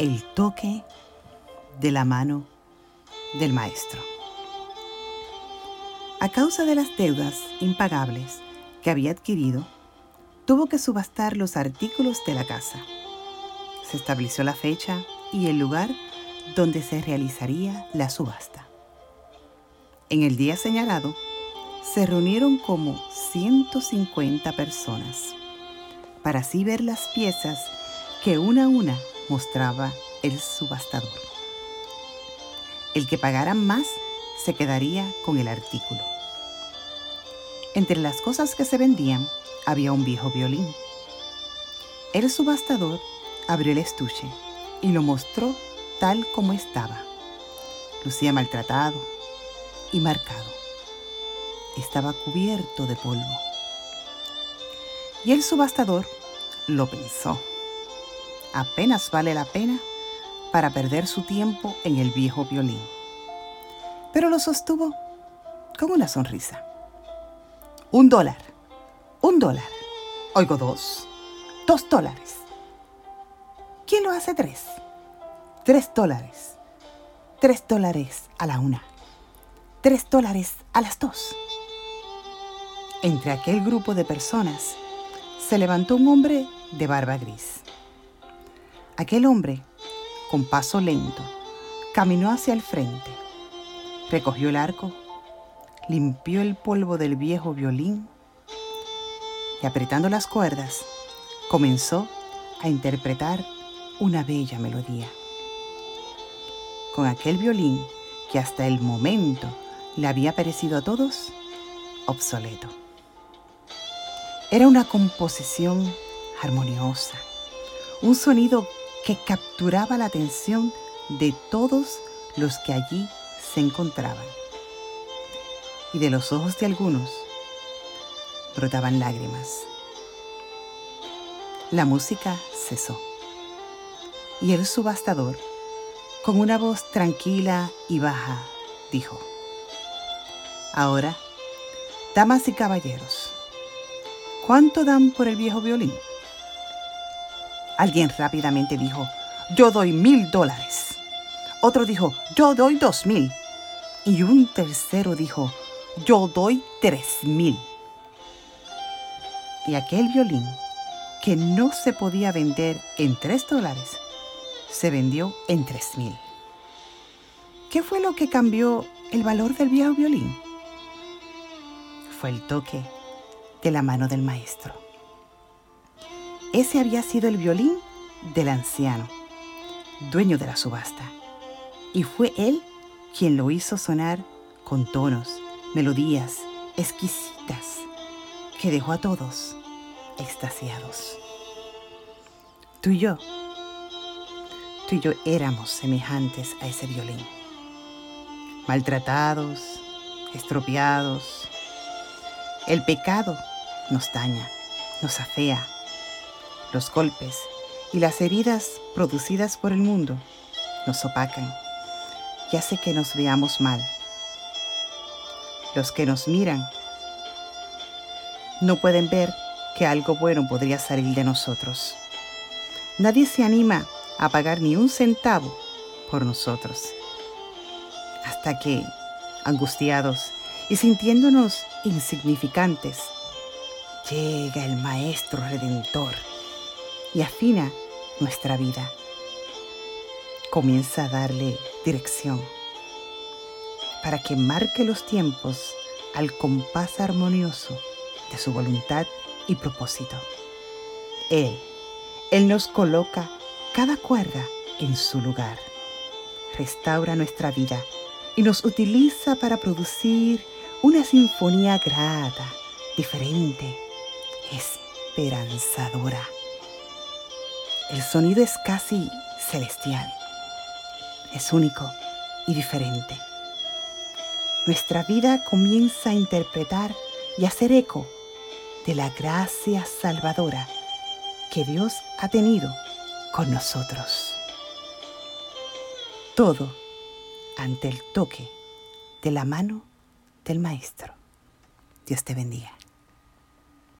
El toque de la mano del maestro. A causa de las deudas impagables que había adquirido, tuvo que subastar los artículos de la casa. Se estableció la fecha y el lugar donde se realizaría la subasta. En el día señalado, se reunieron como 150 personas para así ver las piezas que una a una mostraba el subastador. El que pagara más se quedaría con el artículo. Entre las cosas que se vendían había un viejo violín. El subastador abrió el estuche y lo mostró tal como estaba. Lucía maltratado y marcado. Estaba cubierto de polvo. Y el subastador lo pensó. Apenas vale la pena para perder su tiempo en el viejo violín. Pero lo sostuvo con una sonrisa. Un dólar. Un dólar. Oigo dos. Dos dólares. ¿Quién lo hace tres? Tres dólares. Tres dólares a la una. Tres dólares a las dos. Entre aquel grupo de personas se levantó un hombre de barba gris. Aquel hombre, con paso lento, caminó hacia el frente, recogió el arco, limpió el polvo del viejo violín y apretando las cuerdas, comenzó a interpretar una bella melodía. Con aquel violín que hasta el momento le había parecido a todos obsoleto. Era una composición armoniosa, un sonido que capturaba la atención de todos los que allí se encontraban. Y de los ojos de algunos brotaban lágrimas. La música cesó. Y el subastador, con una voz tranquila y baja, dijo, Ahora, damas y caballeros, ¿cuánto dan por el viejo violín? Alguien rápidamente dijo, yo doy mil dólares. Otro dijo, yo doy dos mil. Y un tercero dijo, yo doy tres mil. Y aquel violín, que no se podía vender en tres dólares, se vendió en tres mil. ¿Qué fue lo que cambió el valor del viejo violín? Fue el toque de la mano del maestro. Ese había sido el violín del anciano, dueño de la subasta, y fue él quien lo hizo sonar con tonos, melodías exquisitas que dejó a todos extasiados. Tú y yo, tú y yo éramos semejantes a ese violín, maltratados, estropeados. El pecado nos daña, nos afea, los golpes y las heridas producidas por el mundo nos opacan y hace que nos veamos mal. Los que nos miran no pueden ver que algo bueno podría salir de nosotros. Nadie se anima a pagar ni un centavo por nosotros. Hasta que, angustiados y sintiéndonos insignificantes, llega el Maestro Redentor y afina nuestra vida. Comienza a darle dirección para que marque los tiempos al compás armonioso de su voluntad y propósito. Él, Él nos coloca cada cuerda en su lugar, restaura nuestra vida y nos utiliza para producir una sinfonía grata, diferente, esperanzadora. El sonido es casi celestial. Es único y diferente. Nuestra vida comienza a interpretar y hacer eco de la gracia salvadora que Dios ha tenido con nosotros. Todo ante el toque de la mano del Maestro. Dios te bendiga.